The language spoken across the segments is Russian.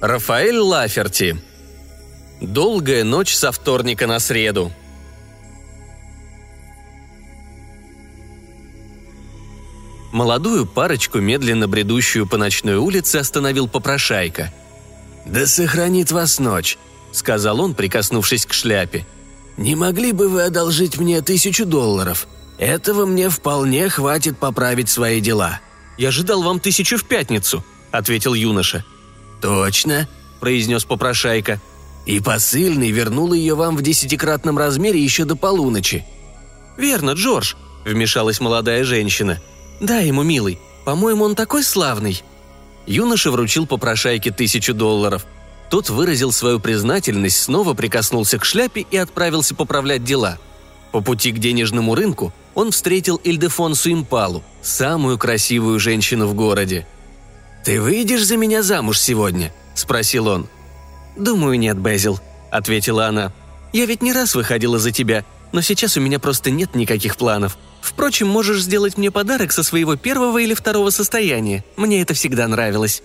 Рафаэль Лаферти. Долгая ночь со вторника на среду. Молодую парочку, медленно бредущую по ночной улице, остановил попрошайка. «Да сохранит вас ночь», — сказал он, прикоснувшись к шляпе. «Не могли бы вы одолжить мне тысячу долларов? Этого мне вполне хватит поправить свои дела». «Я ожидал вам тысячу в пятницу», — ответил юноша. «Точно», — произнес попрошайка. «И посыльный вернул ее вам в десятикратном размере еще до полуночи». «Верно, Джордж», — вмешалась молодая женщина. «Да ему, милый. По-моему, он такой славный». Юноша вручил попрошайке тысячу долларов. Тот выразил свою признательность, снова прикоснулся к шляпе и отправился поправлять дела. По пути к денежному рынку он встретил Ильдефонсу Импалу, самую красивую женщину в городе. «Ты выйдешь за меня замуж сегодня?» – спросил он. «Думаю, нет, Безил», – ответила она. «Я ведь не раз выходила за тебя, но сейчас у меня просто нет никаких планов. Впрочем, можешь сделать мне подарок со своего первого или второго состояния. Мне это всегда нравилось».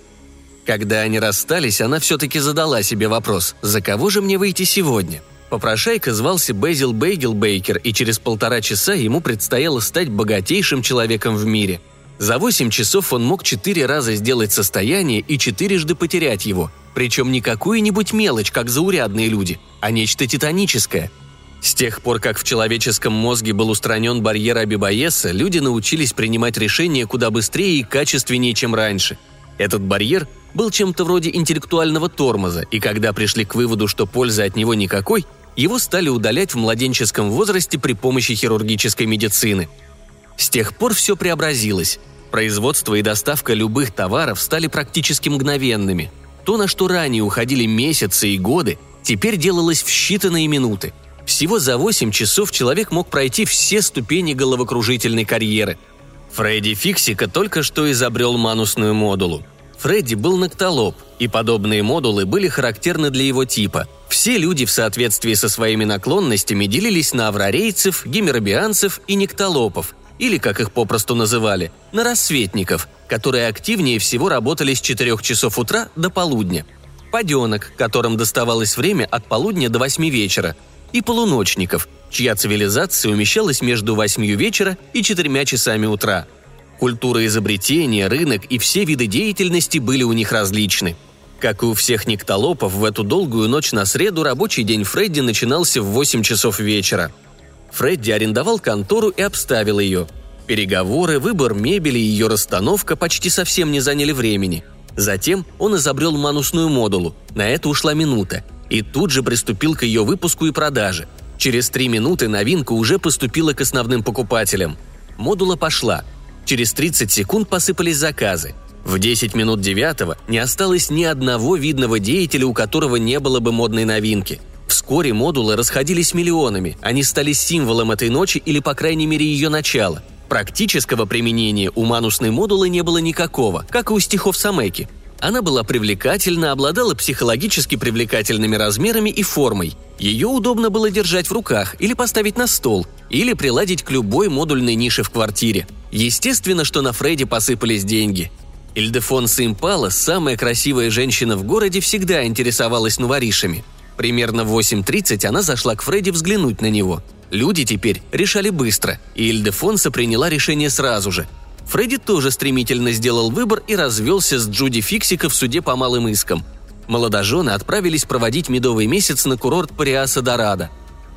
Когда они расстались, она все-таки задала себе вопрос, за кого же мне выйти сегодня? Попрошайка звался Безил Бейгел Бейкер, и через полтора часа ему предстояло стать богатейшим человеком в мире – за 8 часов он мог четыре раза сделать состояние и четырежды потерять его. Причем не какую-нибудь мелочь, как заурядные люди, а нечто титаническое. С тех пор, как в человеческом мозге был устранен барьер Абибаеса, люди научились принимать решения куда быстрее и качественнее, чем раньше. Этот барьер был чем-то вроде интеллектуального тормоза, и когда пришли к выводу, что пользы от него никакой, его стали удалять в младенческом возрасте при помощи хирургической медицины. С тех пор все преобразилось. Производство и доставка любых товаров стали практически мгновенными. То, на что ранее уходили месяцы и годы, теперь делалось в считанные минуты. Всего за 8 часов человек мог пройти все ступени головокружительной карьеры. Фредди Фиксика только что изобрел манусную модулу. Фредди был ноктолоб, и подобные модулы были характерны для его типа. Все люди в соответствии со своими наклонностями делились на аврарейцев, гемеробианцев и нектолопов, или, как их попросту называли, на рассветников, которые активнее всего работали с 4 часов утра до полудня. Паденок, которым доставалось время от полудня до 8 вечера, и полуночников, чья цивилизация умещалась между 8 вечера и 4 часами утра. Культура изобретения, рынок и все виды деятельности были у них различны. Как и у всех никтолопов, в эту долгую ночь на среду рабочий день Фредди начинался в 8 часов вечера – Фредди арендовал контору и обставил ее. Переговоры, выбор мебели и ее расстановка почти совсем не заняли времени. Затем он изобрел манусную модулу. На это ушла минута. И тут же приступил к ее выпуску и продаже. Через три минуты новинка уже поступила к основным покупателям. Модула пошла. Через 30 секунд посыпались заказы. В 10 минут девятого не осталось ни одного видного деятеля, у которого не было бы модной новинки – Вскоре модулы расходились миллионами, они стали символом этой ночи или, по крайней мере, ее начала. Практического применения у манусной модулы не было никакого, как и у стихов Самеки. Она была привлекательна, обладала психологически привлекательными размерами и формой. Ее удобно было держать в руках или поставить на стол, или приладить к любой модульной нише в квартире. Естественно, что на Фредди посыпались деньги. Ильдефонса Импала, самая красивая женщина в городе, всегда интересовалась новоришами – Примерно в 8.30 она зашла к Фредди взглянуть на него. Люди теперь решали быстро, и Ильдефонса приняла решение сразу же. Фредди тоже стремительно сделал выбор и развелся с Джуди Фиксика в суде по малым искам. Молодожены отправились проводить медовый месяц на курорт Париаса Дорадо.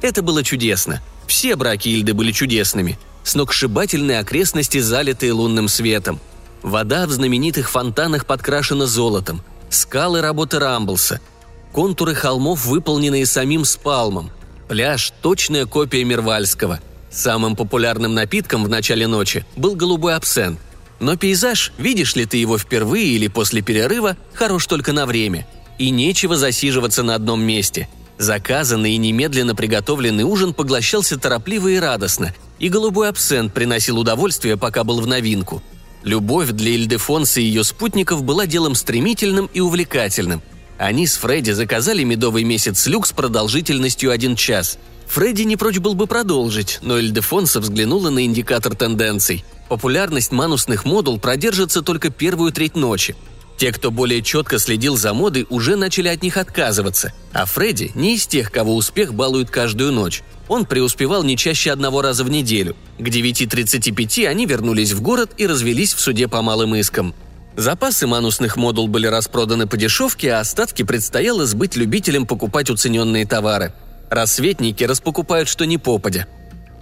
Это было чудесно. Все браки Ильды были чудесными. Сногсшибательные окрестности, залитые лунным светом. Вода в знаменитых фонтанах подкрашена золотом. Скалы работы Рамблса – контуры холмов, выполненные самим спалмом. Пляж – точная копия Мирвальского. Самым популярным напитком в начале ночи был голубой абсент. Но пейзаж, видишь ли ты его впервые или после перерыва, хорош только на время. И нечего засиживаться на одном месте. Заказанный и немедленно приготовленный ужин поглощался торопливо и радостно, и голубой абсент приносил удовольствие, пока был в новинку. Любовь для Ильдефонса и ее спутников была делом стремительным и увлекательным – они с Фредди заказали медовый месяц люкс продолжительностью один час. Фредди не прочь был бы продолжить, но Эльдефонса взглянула на индикатор тенденций. Популярность манусных модул продержится только первую треть ночи. Те, кто более четко следил за модой, уже начали от них отказываться, а Фредди не из тех, кого успех балует каждую ночь. Он преуспевал не чаще одного раза в неделю. К 9.35 они вернулись в город и развелись в суде по малым искам. Запасы манусных модул были распроданы по дешевке, а остатки предстояло сбыть любителям покупать уцененные товары. Рассветники распокупают что ни попадя.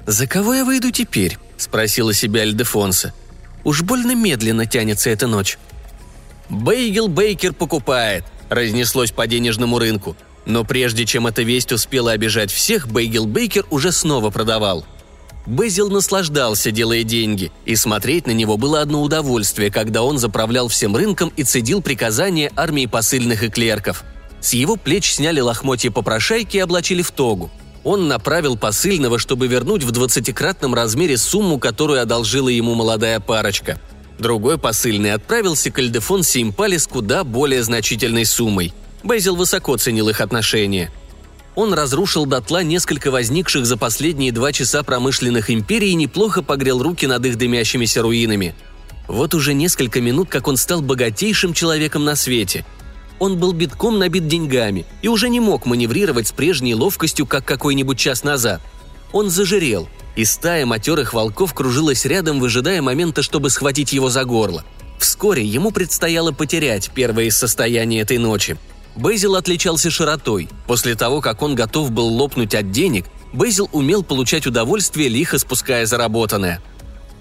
«За кого я выйду теперь?» – спросила себя Эльдефонса. «Уж больно медленно тянется эта ночь». «Бейгел Бейкер покупает», – разнеслось по денежному рынку. Но прежде чем эта весть успела обижать всех, Бейгел Бейкер уже снова продавал. Безил наслаждался, делая деньги, и смотреть на него было одно удовольствие, когда он заправлял всем рынком и цедил приказания армии посыльных и клерков. С его плеч сняли лохмотья попрошайки и облачили в тогу. Он направил посыльного, чтобы вернуть в двадцатикратном размере сумму, которую одолжила ему молодая парочка – Другой посыльный отправился к Эльдефонсе Импали с куда более значительной суммой. Безил высоко ценил их отношения. Он разрушил дотла несколько возникших за последние два часа промышленных империй и неплохо погрел руки над их дымящимися руинами. Вот уже несколько минут, как он стал богатейшим человеком на свете. Он был битком набит деньгами и уже не мог маневрировать с прежней ловкостью, как какой-нибудь час назад. Он зажирел – и стая матерых волков кружилась рядом, выжидая момента, чтобы схватить его за горло. Вскоре ему предстояло потерять первое из состояний этой ночи. Бейзил отличался широтой. После того, как он готов был лопнуть от денег, Бейзил умел получать удовольствие, лихо спуская заработанное.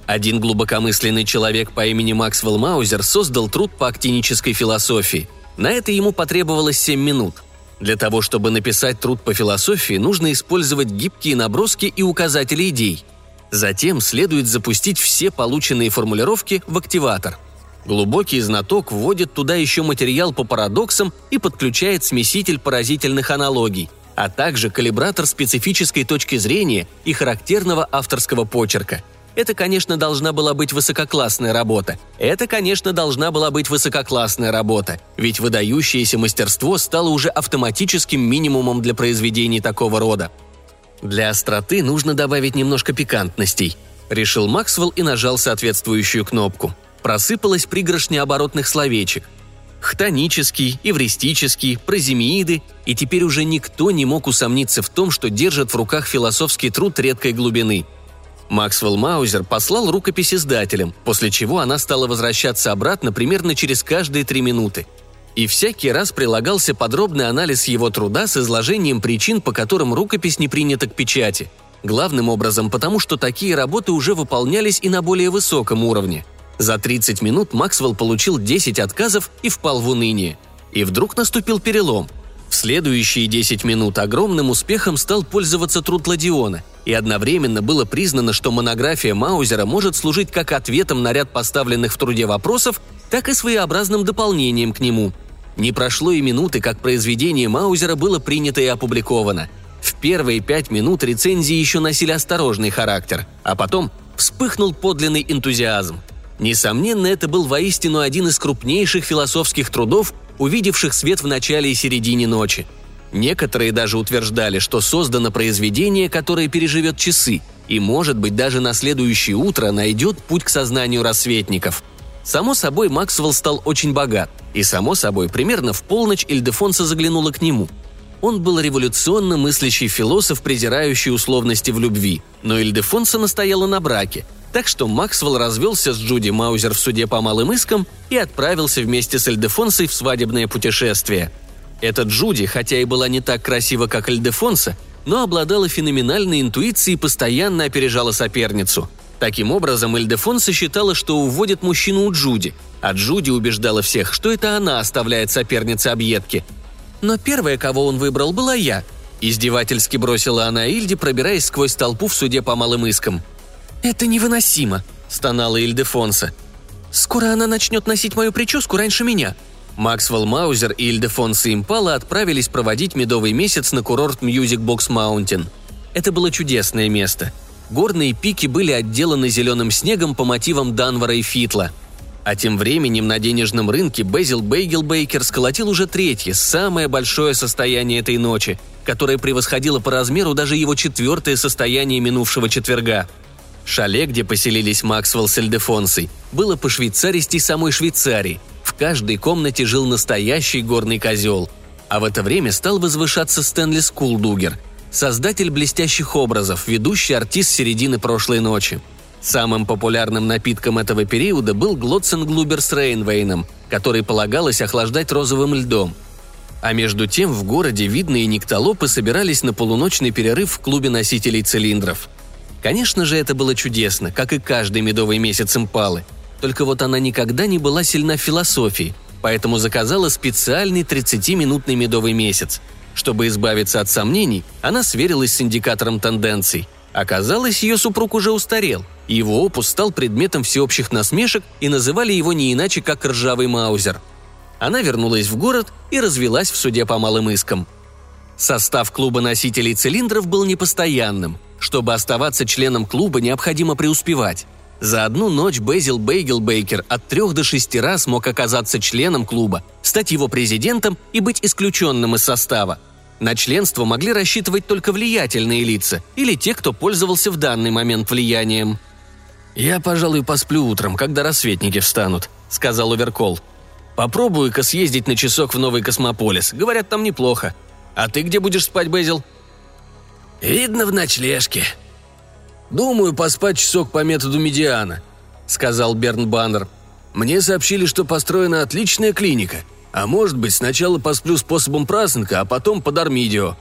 Один глубокомысленный человек по имени Максвелл Маузер создал труд по актинической философии. На это ему потребовалось 7 минут – для того, чтобы написать труд по философии, нужно использовать гибкие наброски и указатели идей. Затем следует запустить все полученные формулировки в активатор. Глубокий знаток вводит туда еще материал по парадоксам и подключает смеситель поразительных аналогий, а также калибратор специфической точки зрения и характерного авторского почерка – это, конечно, должна была быть высококлассная работа. Это, конечно, должна была быть высококлассная работа, ведь выдающееся мастерство стало уже автоматическим минимумом для произведений такого рода. Для остроты нужно добавить немножко пикантностей, решил Максвелл и нажал соответствующую кнопку. Просыпалась пригоршня оборотных словечек. Хтонический, эвристический, проземииды, и теперь уже никто не мог усомниться в том, что держит в руках философский труд редкой глубины – Максвелл Маузер послал рукопись издателям, после чего она стала возвращаться обратно примерно через каждые три минуты. И всякий раз прилагался подробный анализ его труда с изложением причин, по которым рукопись не принята к печати. Главным образом потому, что такие работы уже выполнялись и на более высоком уровне. За 30 минут Максвелл получил 10 отказов и впал в уныние. И вдруг наступил перелом – в следующие 10 минут огромным успехом стал пользоваться труд Ладиона, и одновременно было признано, что монография Маузера может служить как ответом на ряд поставленных в труде вопросов, так и своеобразным дополнением к нему. Не прошло и минуты, как произведение Маузера было принято и опубликовано. В первые пять минут рецензии еще носили осторожный характер, а потом вспыхнул подлинный энтузиазм. Несомненно, это был воистину один из крупнейших философских трудов, увидевших свет в начале и середине ночи. Некоторые даже утверждали, что создано произведение, которое переживет часы и, может быть, даже на следующее утро найдет путь к сознанию рассветников. Само собой, Максвелл стал очень богат, и, само собой, примерно в полночь Ильдефонса заглянула к нему. Он был революционно мыслящий философ, презирающий условности в любви, но Ильдефонса настояла на браке – так что Максвелл развелся с Джуди Маузер в суде по малым искам и отправился вместе с Эльдефонсой в свадебное путешествие. Эта Джуди, хотя и была не так красива, как Эльдефонса, но обладала феноменальной интуицией и постоянно опережала соперницу. Таким образом, Эльдефонса считала, что уводит мужчину у Джуди, а Джуди убеждала всех, что это она оставляет сопернице объедки. Но первая, кого он выбрал, была я. Издевательски бросила она Ильде, пробираясь сквозь толпу в суде по малым искам. «Это невыносимо», – стонала Ильдефонса. «Скоро она начнет носить мою прическу раньше меня». Максвелл Маузер и Ильдефонса Импала отправились проводить медовый месяц на курорт Music Box Mountain. Это было чудесное место. Горные пики были отделаны зеленым снегом по мотивам Данвара и Фитла. А тем временем на денежном рынке Безил Бейгел Бейкер сколотил уже третье, самое большое состояние этой ночи, которое превосходило по размеру даже его четвертое состояние минувшего четверга – Шале, где поселились Максвелл с Эльдефонсой, было по швейцаристи самой Швейцарии. В каждой комнате жил настоящий горный козел. А в это время стал возвышаться Стэнли Скулдугер, создатель блестящих образов, ведущий артист середины прошлой ночи. Самым популярным напитком этого периода был Глотсенглубер с Рейнвейном, который полагалось охлаждать розовым льдом. А между тем в городе видные никтолопы собирались на полуночный перерыв в клубе носителей цилиндров. Конечно же, это было чудесно, как и каждый медовый месяц импалы. Только вот она никогда не была сильна в философии, поэтому заказала специальный 30-минутный медовый месяц. Чтобы избавиться от сомнений, она сверилась с индикатором тенденций. Оказалось, ее супруг уже устарел, его опус стал предметом всеобщих насмешек и называли его не иначе, как «ржавый маузер». Она вернулась в город и развелась в суде по малым искам. Состав клуба носителей цилиндров был непостоянным – чтобы оставаться членом клуба, необходимо преуспевать. За одну ночь Безил Бейгел Бейкер от трех до шести раз мог оказаться членом клуба, стать его президентом и быть исключенным из состава. На членство могли рассчитывать только влиятельные лица или те, кто пользовался в данный момент влиянием. «Я, пожалуй, посплю утром, когда рассветники встанут», — сказал Оверкол. «Попробую-ка съездить на часок в Новый Космополис. Говорят, там неплохо. А ты где будешь спать, Безил?» «Видно в ночлежке». «Думаю, поспать часок по методу медиана», — сказал Берн Баннер. «Мне сообщили, что построена отличная клиника. А может быть, сначала посплю способом праздника, а потом под армидио.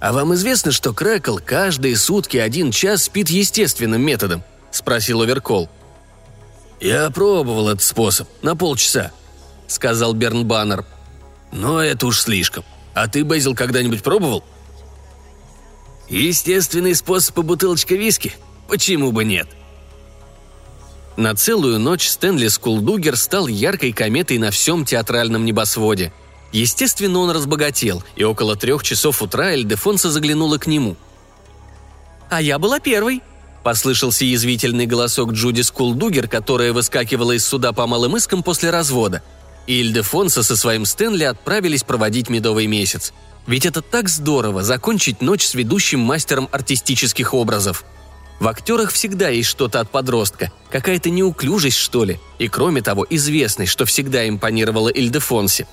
А вам известно, что Крэкл каждые сутки один час спит естественным методом?» — спросил Оверкол. «Я пробовал этот способ на полчаса», — сказал Берн Баннер. «Но это уж слишком. А ты, Безил, когда-нибудь пробовал?» Естественный способ по бутылочке виски? Почему бы нет? На целую ночь Стэнли Скулдугер стал яркой кометой на всем театральном небосводе. Естественно, он разбогател, и около трех часов утра Эльдефонса заглянула к нему. «А я была первой», — послышался язвительный голосок Джуди Скулдугер, которая выскакивала из суда по малым искам после развода. И Ильдефонса со своим Стэнли отправились проводить медовый месяц — ведь это так здорово – закончить ночь с ведущим мастером артистических образов. В актерах всегда есть что-то от подростка, какая-то неуклюжесть, что ли, и кроме того, известность, что всегда импонировала Ильдефонсе.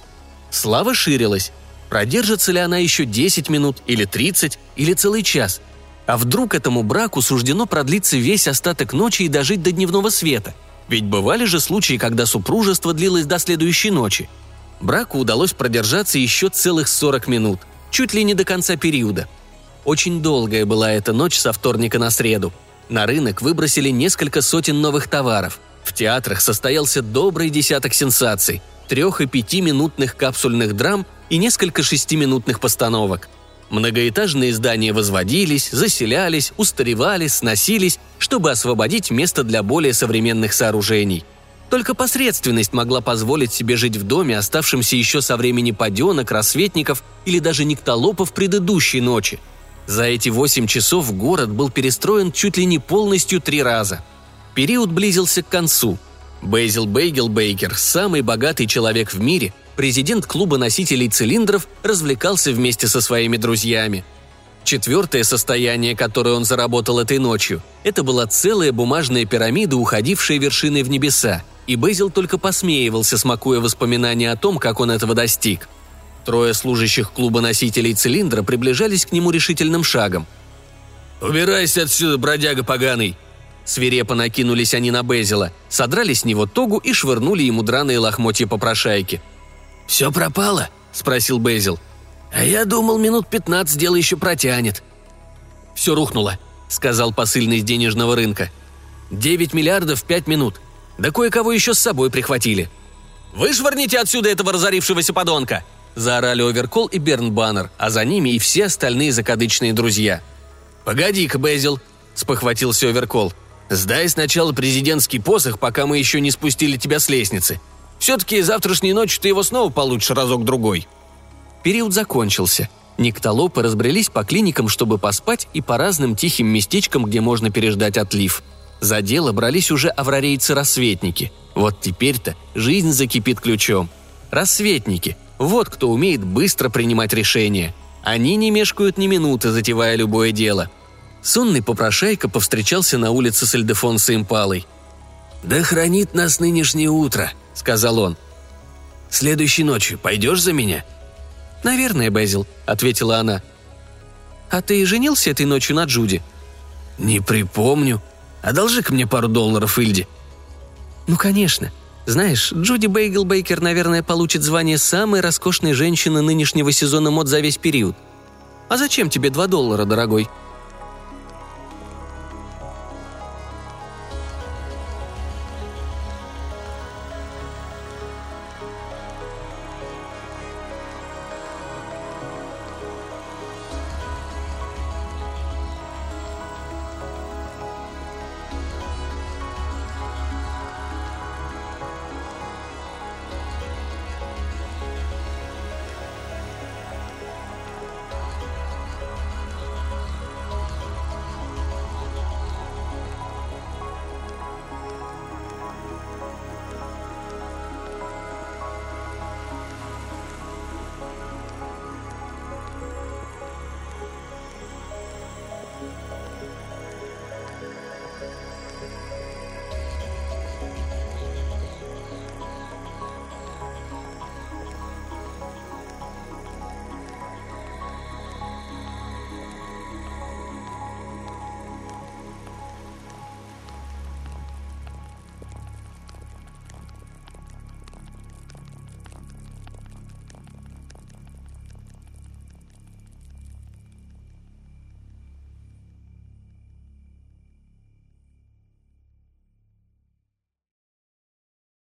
Слава ширилась. Продержится ли она еще 10 минут, или 30, или целый час? А вдруг этому браку суждено продлиться весь остаток ночи и дожить до дневного света? Ведь бывали же случаи, когда супружество длилось до следующей ночи – Браку удалось продержаться еще целых 40 минут, чуть ли не до конца периода. Очень долгая была эта ночь со вторника на среду. На рынок выбросили несколько сотен новых товаров. В театрах состоялся добрый десяток сенсаций, трех- и пятиминутных капсульных драм и несколько шестиминутных постановок. Многоэтажные здания возводились, заселялись, устаревали, сносились, чтобы освободить место для более современных сооружений – только посредственность могла позволить себе жить в доме, оставшемся еще со времени паденок, рассветников или даже никтолопов предыдущей ночи. За эти восемь часов город был перестроен чуть ли не полностью три раза. Период близился к концу. Бейзил Бейгел Бейкер, самый богатый человек в мире, президент клуба носителей цилиндров, развлекался вместе со своими друзьями – Четвертое состояние, которое он заработал этой ночью, это была целая бумажная пирамида, уходившая вершиной в небеса, и Безил только посмеивался, смакуя воспоминания о том, как он этого достиг. Трое служащих клуба носителей цилиндра приближались к нему решительным шагом. «Убирайся отсюда, бродяга поганый!» Свирепо накинулись они на Безила, содрали с него тогу и швырнули ему драные лохмотья попрошайки. «Все пропало?» – спросил Безил. «А я думал, минут пятнадцать дело еще протянет». «Все рухнуло», — сказал посыльный из денежного рынка. «Девять миллиардов пять минут. Да кое-кого еще с собой прихватили». «Вышвырните отсюда этого разорившегося подонка!» Заорали Оверкол и Берн Баннер, а за ними и все остальные закадычные друзья. «Погоди-ка, Безил», — спохватился Оверкол. «Сдай сначала президентский посох, пока мы еще не спустили тебя с лестницы. Все-таки завтрашней ночью ты его снова получишь разок-другой». Период закончился. Никтолопы разбрелись по клиникам, чтобы поспать, и по разным тихим местечкам, где можно переждать отлив. За дело брались уже аврарейцы-рассветники. Вот теперь-то жизнь закипит ключом. Рассветники – вот кто умеет быстро принимать решения. Они не мешкают ни минуты, затевая любое дело. Сонный попрошайка повстречался на улице с Эльдефонсо Импалой. «Да хранит нас нынешнее утро», — сказал он. Следующей ночью пойдешь за меня?» «Наверное, Безил», — ответила она. «А ты женился этой ночью на Джуди?» «Не припомню. Одолжи-ка мне пару долларов, Ильди». «Ну, конечно. Знаешь, Джуди Бейгл Бейкер, наверное, получит звание самой роскошной женщины нынешнего сезона мод за весь период. А зачем тебе два доллара, дорогой?» –